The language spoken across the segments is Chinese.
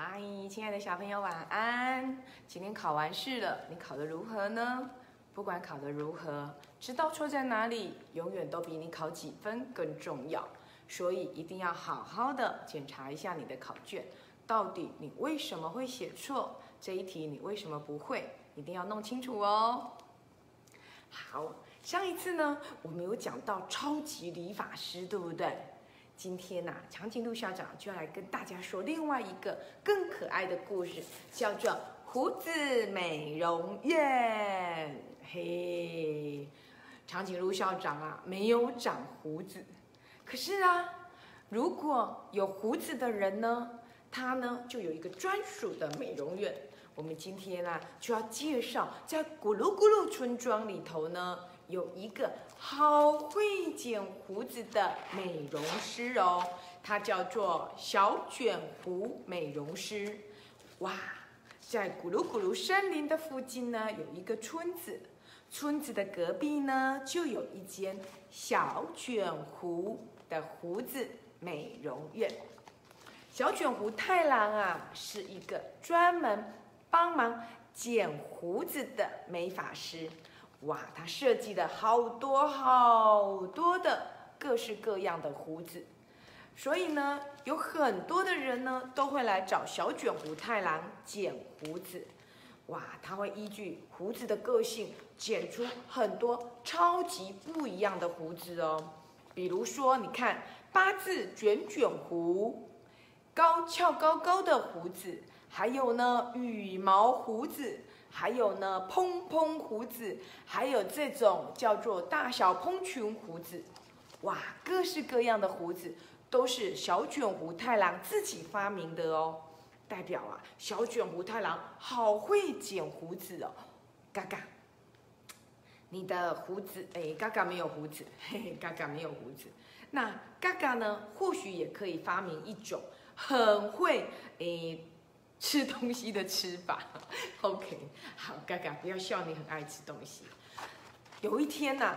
嗨，亲爱的小朋友，晚安！今天考完试了，你考得如何呢？不管考得如何，知道错在哪里，永远都比你考几分更重要。所以一定要好好的检查一下你的考卷，到底你为什么会写错？这一题你为什么不会？一定要弄清楚哦。好，上一次呢，我们有讲到超级理发师，对不对？今天呐、长颈鹿校长就要来跟大家说另外一个更可爱的故事，叫做《胡子美容院》。嘿，长颈鹿校长啊，没有长胡子，可是啊，如果有胡子的人呢，他呢就有一个专属的美容院。我们今天啊，就要介绍在咕噜咕噜村庄里头呢，有一个好会剪胡子的美容师哦，他叫做小卷胡美容师。哇，在咕噜咕噜森林的附近呢，有一个村子，村子的隔壁呢，就有一间小卷胡的胡子美容院。小卷胡太郎啊，是一个专门帮忙剪胡子的美发师。哇，他设计了好多好多的各式各样的胡子，所以呢，有很多的人呢都会来找小卷胡太郎剪胡子。哇，他会依据胡子的个性剪出很多超级不一样的胡子哦。比如说，你看八字卷卷胡，高翘高高的胡子，还有呢羽毛胡子。还有呢，蓬蓬胡子，还有这种叫做大小蓬裙胡子，哇，各式各样的胡子都是小卷胡太郎自己发明的哦，代表啊，小卷胡太郎好会剪胡子哦，嘎嘎，你的胡子，哎，嘎嘎没有胡子，嘿嘿，嘎嘎没有胡子，那嘎嘎呢，或许也可以发明一种很会，哎。吃东西的吃法，OK，好，嘎嘎，不要笑，你很爱吃东西。有一天呐、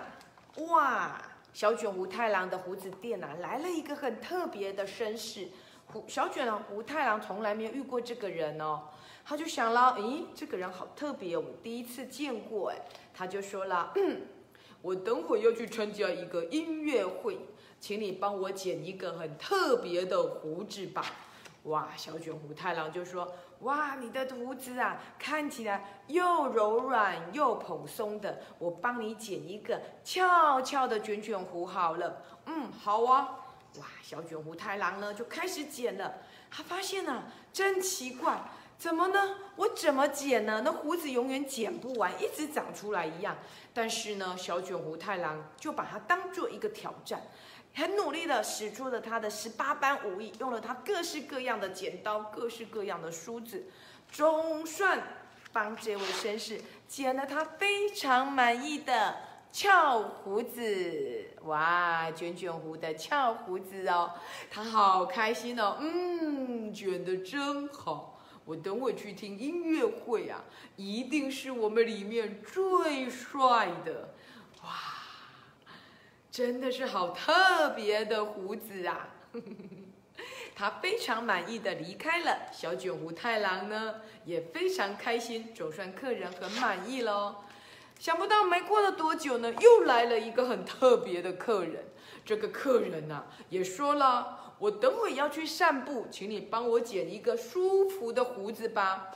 哇，小卷胡太郎的胡子店呐、来了一个很特别的绅士。胡小卷胡太郎从来没有遇过这个人哦，他就想了，咦，这个人好特别，我第一次见过哎。他就说了，我等会要去参加一个音乐会，请你帮我剪一个很特别的胡子吧。哇，小卷胡太郎就说：“哇，你的胡子啊，看起来又柔软又蓬松的，我帮你剪一个翘翘的卷卷胡好了。”嗯，好啊。哇，小卷胡太郎呢就开始剪了。他发现啊，真奇怪，怎么呢？我怎么剪呢？那胡子永远剪不完，一直长出来一样。但是呢，小卷胡太郎就把它当做一个挑战。很努力的使出了他的十八般武艺，用了他各式各样的剪刀、各式各样的梳子，总算帮这位绅士剪了他非常满意的翘胡子。哇，卷卷胡的翘胡子哦，他好开心哦，嗯，卷得真好。我等会去听音乐会啊，一定是我们里面最帅的。哇！真的是好特别的胡子啊！他非常满意的离开了。小卷胡太郎呢，也非常开心，总算客人很满意喽。想不到没过了多久呢，又来了一个很特别的客人。这个客人呐、啊，也说了，我等会要去散步，请你帮我剪一个舒服的胡子吧。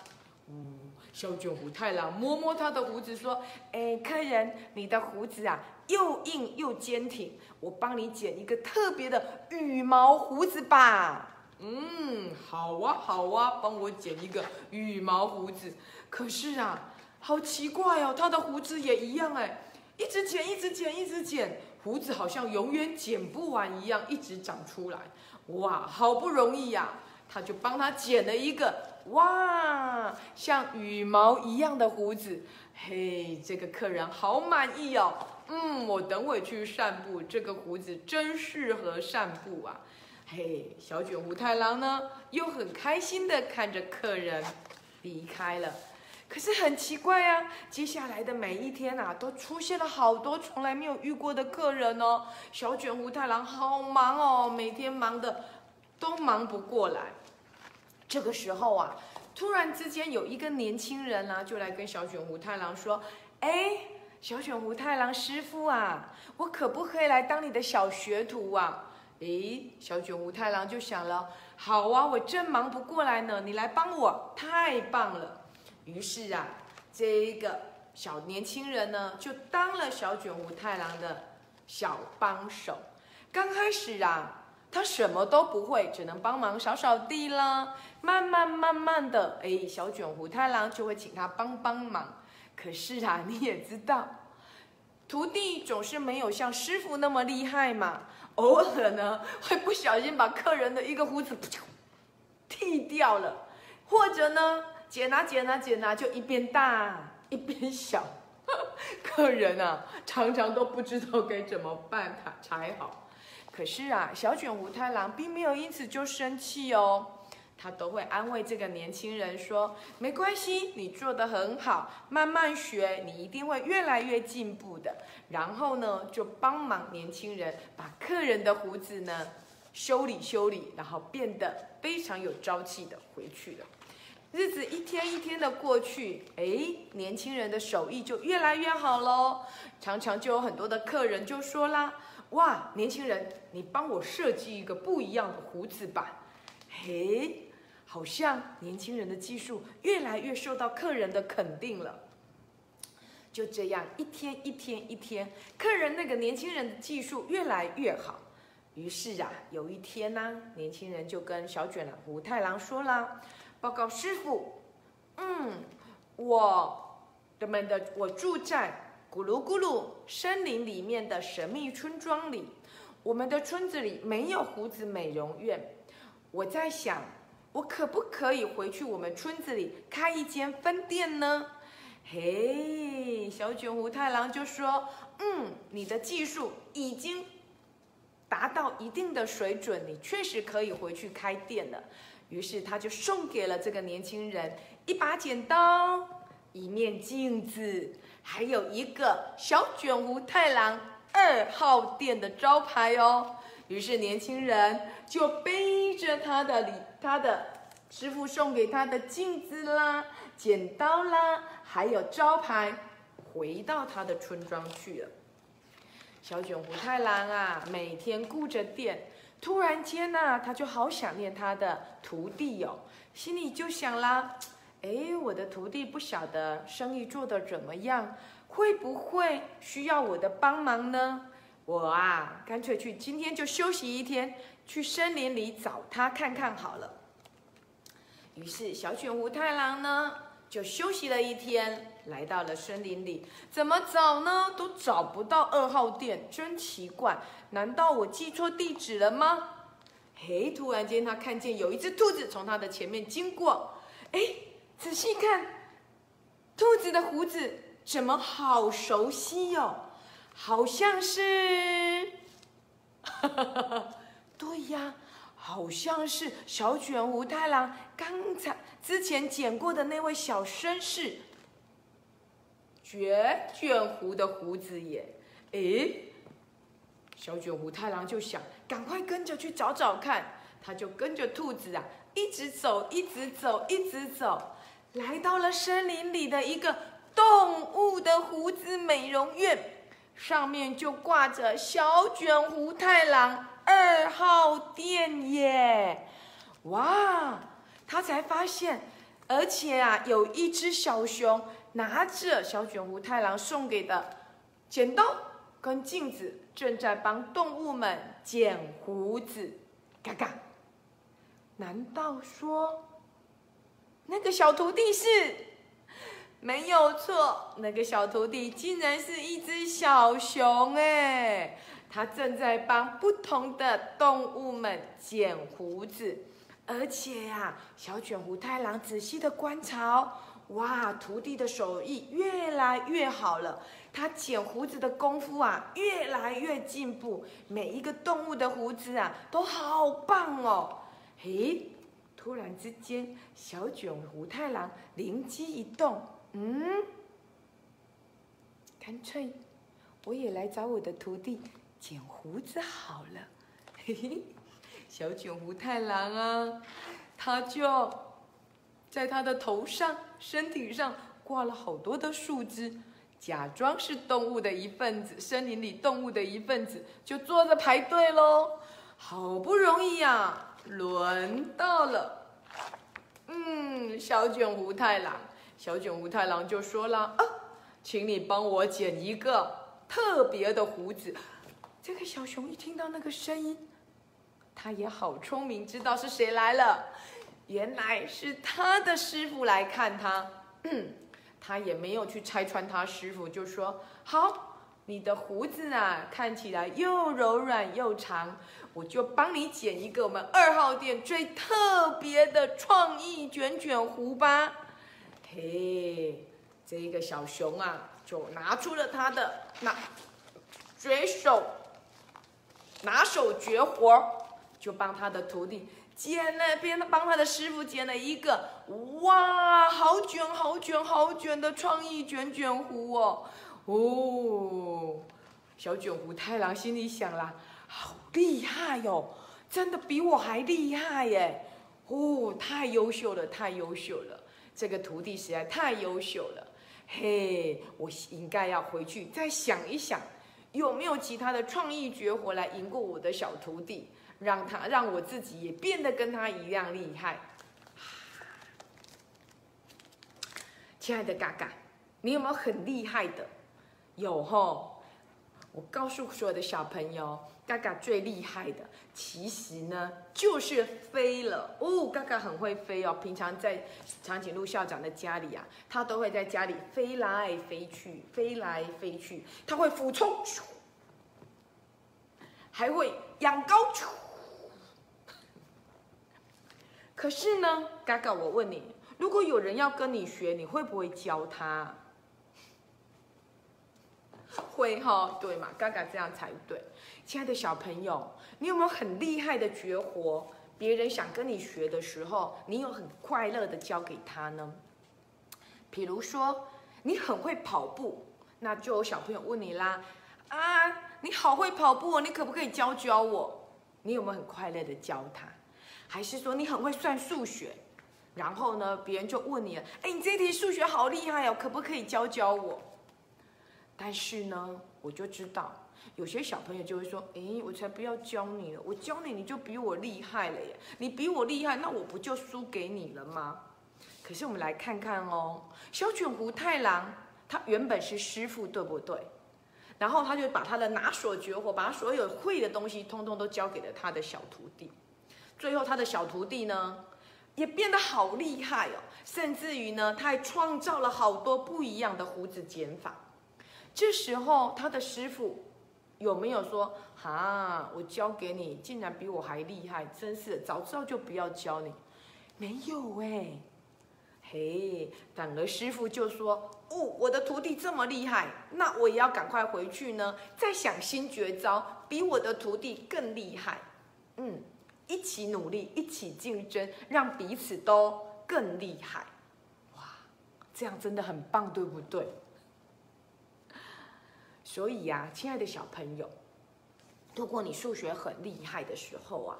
嗯，小卷胡太郎摸摸他的胡子说：“哎，客人，你的胡子啊。”又硬又坚挺，我帮你剪一个特别的羽毛胡子吧。嗯，好啊，好啊，帮我剪一个羽毛胡子。可是啊，好奇怪哦，他的胡子也一样哎，一直剪，一直剪，一直剪，胡子好像永远剪不完一样，一直长出来。哇，好不容易呀、他就帮他剪了一个哇，像羽毛一样的胡子。嘿，这个客人好满意哦。嗯，我等会去散步，这个胡子真适合散步啊！嘿，小卷胡太郎呢，又很开心的看着客人离开了。可是很奇怪啊，接下来的每一天啊，都出现了好多从来没有遇过的客人哦。小卷胡太郎好忙哦，每天忙的都忙不过来。这个时候啊，突然之间有一个年轻人啊，就来跟小卷胡太郎说：“哎，小卷胡太郎师傅啊，我可不可以来当你的小学徒啊？”诶，小卷胡太郎就想了：“好啊，我正忙不过来呢，你来帮我，太棒了。”于是啊，这个小年轻人呢，就当了小卷胡太郎的小帮手。刚开始啊。他什么都不会，只能帮忙扫扫地啦。慢慢慢慢的，哎，小卷胡太郎就会请他帮帮忙。可是啊，你也知道，徒弟总是没有像师傅那么厉害嘛。偶尔呢，会不小心把客人的一个胡子剃掉了，或者呢，剪啊剪啊剪啊，就一边大 一边小。客人啊，常常都不知道该怎么办才才好。可是啊，小卷胡太郎并没有因此就生气哦，他都会安慰这个年轻人说：“没关系，你做的很好，慢慢学，你一定会越来越进步的。”然后呢，就帮忙年轻人把客人的胡子呢修理修理，然后变得非常有朝气的回去了。日子一天一天的过去，哎，年轻人的手艺就越来越好喽，常常就有很多的客人就说啦。哇，年轻人，你帮我设计一个不一样的胡子吧。嘿，好像年轻人的技术越来越受到客人的肯定了。就这样，一天一天一天，客人那个年轻人的技术越来越好。于是啊，有一天呢，年轻人就跟小卷胡太郎说了：“报告师傅，嗯，我的们的我住在。”咕噜咕噜，森林里面的神秘村庄里，我们的村子里没有胡子美容院。我在想，我可不可以回去我们村子里开一间分店呢？嘿，小卷胡太郎就说：“嗯，你的技术已经达到一定的水准，你确实可以回去开店了。”于是他就送给了这个年轻人一把剪刀、一面镜子。还有一个小卷胡太郎二号店的招牌哦，于是年轻人就背着他的礼，他的师傅送给他的镜子啦、剪刀啦，还有招牌，回到他的村庄去了。小卷胡太郎啊，每天顾着店，突然间呢，他就好想念他的徒弟哦，心里就想啦。哎，我的徒弟不晓得生意做得怎么样，会不会需要我的帮忙呢？我啊，干脆去今天就休息一天，去森林里找他看看好了。于是小犬胡太郎呢，就休息了一天，来到了森林里。怎么找呢？都找不到二号店，真奇怪！难道我记错地址了吗？嘿，突然间他看见有一只兔子从他的前面经过，哎。仔细看，兔子的胡子怎么好熟悉哟？好像是，对呀，好像是小卷胡太郎刚才之前剪过的那位小绅士，卷卷胡的胡子耶。诶，小卷胡太郎就想赶快跟着去找找看，他就跟着兔子啊，一直走，一直走，一直走。来到了森林里的一个动物的胡子美容院，上面就挂着小卷胡太郎二号店耶！哇，他才发现，而且啊，有一只小熊拿着小卷胡太郎送给的剪刀跟镜子，正在帮动物们剪胡子。嘎嘎，难道说？那个小徒弟是没有错，那个小徒弟竟然是一只小熊哎！他正在帮不同的动物们剪胡子，而且呀，小卷胡太郎仔细的观察，哇，徒弟的手艺越来越好了，他剪胡子的功夫啊越来越进步，每一个动物的胡子啊都好棒哦，嘿。突然之间，小卷胡太郎灵机一动，嗯，干脆我也来找我的徒弟剪胡子好了。嘿嘿，小卷胡太郎啊，他就在他的头上、身体上挂了好多的树枝，假装是动物的一份子，森林里动物的一份子，就坐着排队喽。好不容易呀，轮到了，嗯，小卷胡太郎，小卷胡太郎就说了啊，请你帮我剪一个特别的胡子。这个小熊一听到那个声音，他也好聪明，知道是谁来了。原来是他的师傅来看他，他也没有去拆穿他师傅，就说：“好，你的胡子啊，看起来又柔软又长，我就帮你剪一个我们二号店最特别的创意卷卷胡吧。”嘿，这个小熊啊，就拿出了他的那绝手。拿手绝活就帮他的徒弟剪了，边帮他的师傅剪了一个，哇，好卷好卷好卷的创意卷卷胡哦，哦，小卷胡太郎心里想啦，好厉害哟，真的比我还厉害耶，哦，太优秀了，太优秀了，这个徒弟实在太优秀了，嘿，我应该要回去再想一想。有没有其他的创意绝活来赢过我的小徒弟，让他让我自己也变得跟他一样厉害？亲爱的嘎嘎，你有没有很厉害的？有吼！我告诉所有的小朋友，嘎嘎最厉害的，其实呢就是飞了哦。嘎嘎很会飞哦，平常在长颈鹿校长的家里啊，他都会在家里飞来飞去，飞来飞去，他会俯冲。还会仰高，可是呢，嘎嘎，我问你，如果有人要跟你学，你会不会教他？会哈，对嘛？嘎嘎这样才对。亲爱的小朋友，你有没有很厉害的绝活？别人想跟你学的时候，你有很快乐的教给他呢？比如说，你很会跑步，那就有小朋友问你啦，啊。你好会跑步哦，你可不可以教教我？你有没有很快乐的教他？还是说你很会算数学？然后呢，别人就问你了，哎，你这题数学好厉害哦，可不可以教教我？但是呢，我就知道有些小朋友就会说，哎，我才不要教你了，我教你你就比我厉害了耶，你比我厉害，那我不就输给你了吗？可是我们来看看哦，小卷胡太郎他原本是师傅，对不对？然后他就把他的拿手绝活，把他所有会的东西，通通都交给了他的小徒弟。最后，他的小徒弟呢，也变得好厉害哦，甚至于呢，他还创造了好多不一样的胡子剪法。这时候，他的师傅有没有说：“哈，我教给你，竟然比我还厉害，真是早知道就不要教你。”没有哎。嘿，反而师傅就说：“哦，我的徒弟这么厉害，那我也要赶快回去呢，再想新绝招，比我的徒弟更厉害。嗯，一起努力，一起竞争，让彼此都更厉害。哇，这样真的很棒，对不对？所以呀，亲爱的小朋友，如果你数学很厉害的时候啊。”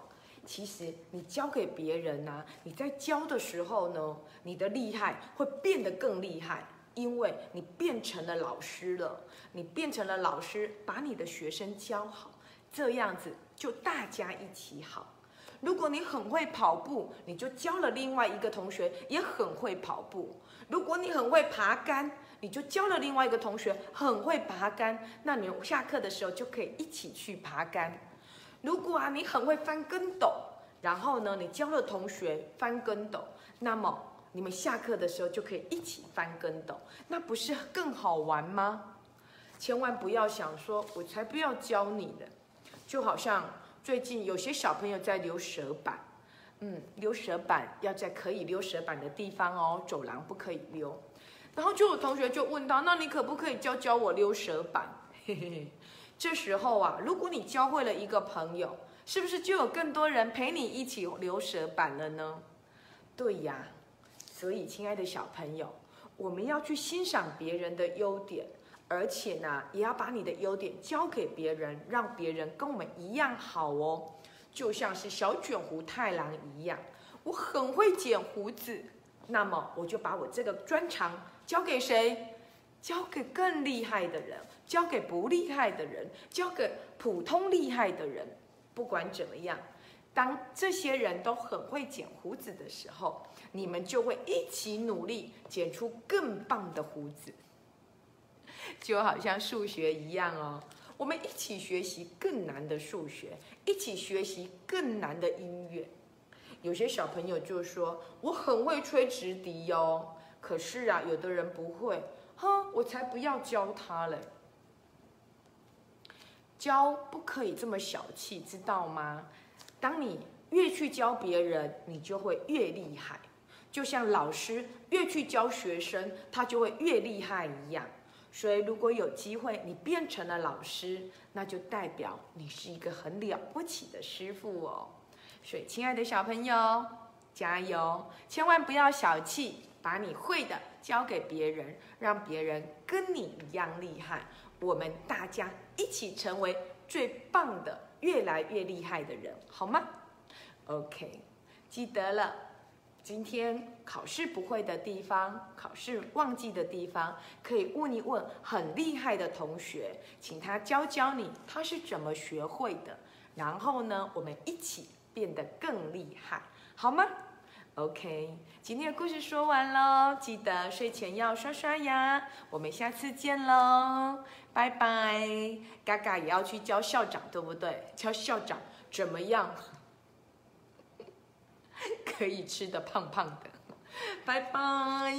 其实你教给别人呢，你在教的时候呢，你的厉害会变得更厉害，因为你变成了老师了。你变成了老师，把你的学生教好，这样子就大家一起好。如果你很会跑步，你就教了另外一个同学也很会跑步。如果你很会爬杆，你就教了另外一个同学很会爬杆，那你下课的时候就可以一起去爬杆。如果啊，你很会翻跟斗，然后呢，你教了同学翻跟斗，那么你们下课的时候就可以一起翻跟斗，那不是更好玩吗？千万不要想说，我才不要教你的。就好像最近有些小朋友在溜蛇板，嗯，溜蛇板要在可以溜蛇板的地方哦，走廊不可以溜。然后就有同学就问他，那你可不可以教教我溜蛇板？嘿嘿嘿。这时候啊，如果你教会了一个朋友，是不是就有更多人陪你一起留舌板了呢？对呀，所以亲爱的小朋友，我们要去欣赏别人的优点，而且呢，也要把你的优点交给别人，让别人跟我们一样好哦。就像是小卷胡太郎一样，我很会剪胡子，那么我就把我这个专长交给谁？交给更厉害的人，交给不厉害的人，交给普通厉害的人。不管怎么样，当这些人都很会剪胡子的时候，你们就会一起努力剪出更棒的胡子。就好像数学一样哦，我们一起学习更难的数学，一起学习更难的音乐。有些小朋友就说：“我很会吹直笛哟。”可是啊，有的人不会。哼，我才不要教他嘞！教不可以这么小气，知道吗？当你越去教别人，你就会越厉害。就像老师越去教学生，他就会越厉害一样。所以，如果有机会你变成了老师，那就代表你是一个很了不起的师傅哦。所以，亲爱的小朋友，加油！千万不要小气。把你会的交给别人，让别人跟你一样厉害。我们大家一起成为最棒的、越来越厉害的人，好吗？OK，记得了。今天考试不会的地方，考试忘记的地方，可以问一问很厉害的同学，请他教教你他是怎么学会的。然后呢，我们一起变得更厉害，好吗？OK，今天的故事说完喽，记得睡前要刷刷牙。我们下次见喽，拜拜。嘎嘎也要去教校长，对不对？教校长怎么样可以吃的胖胖的？拜拜。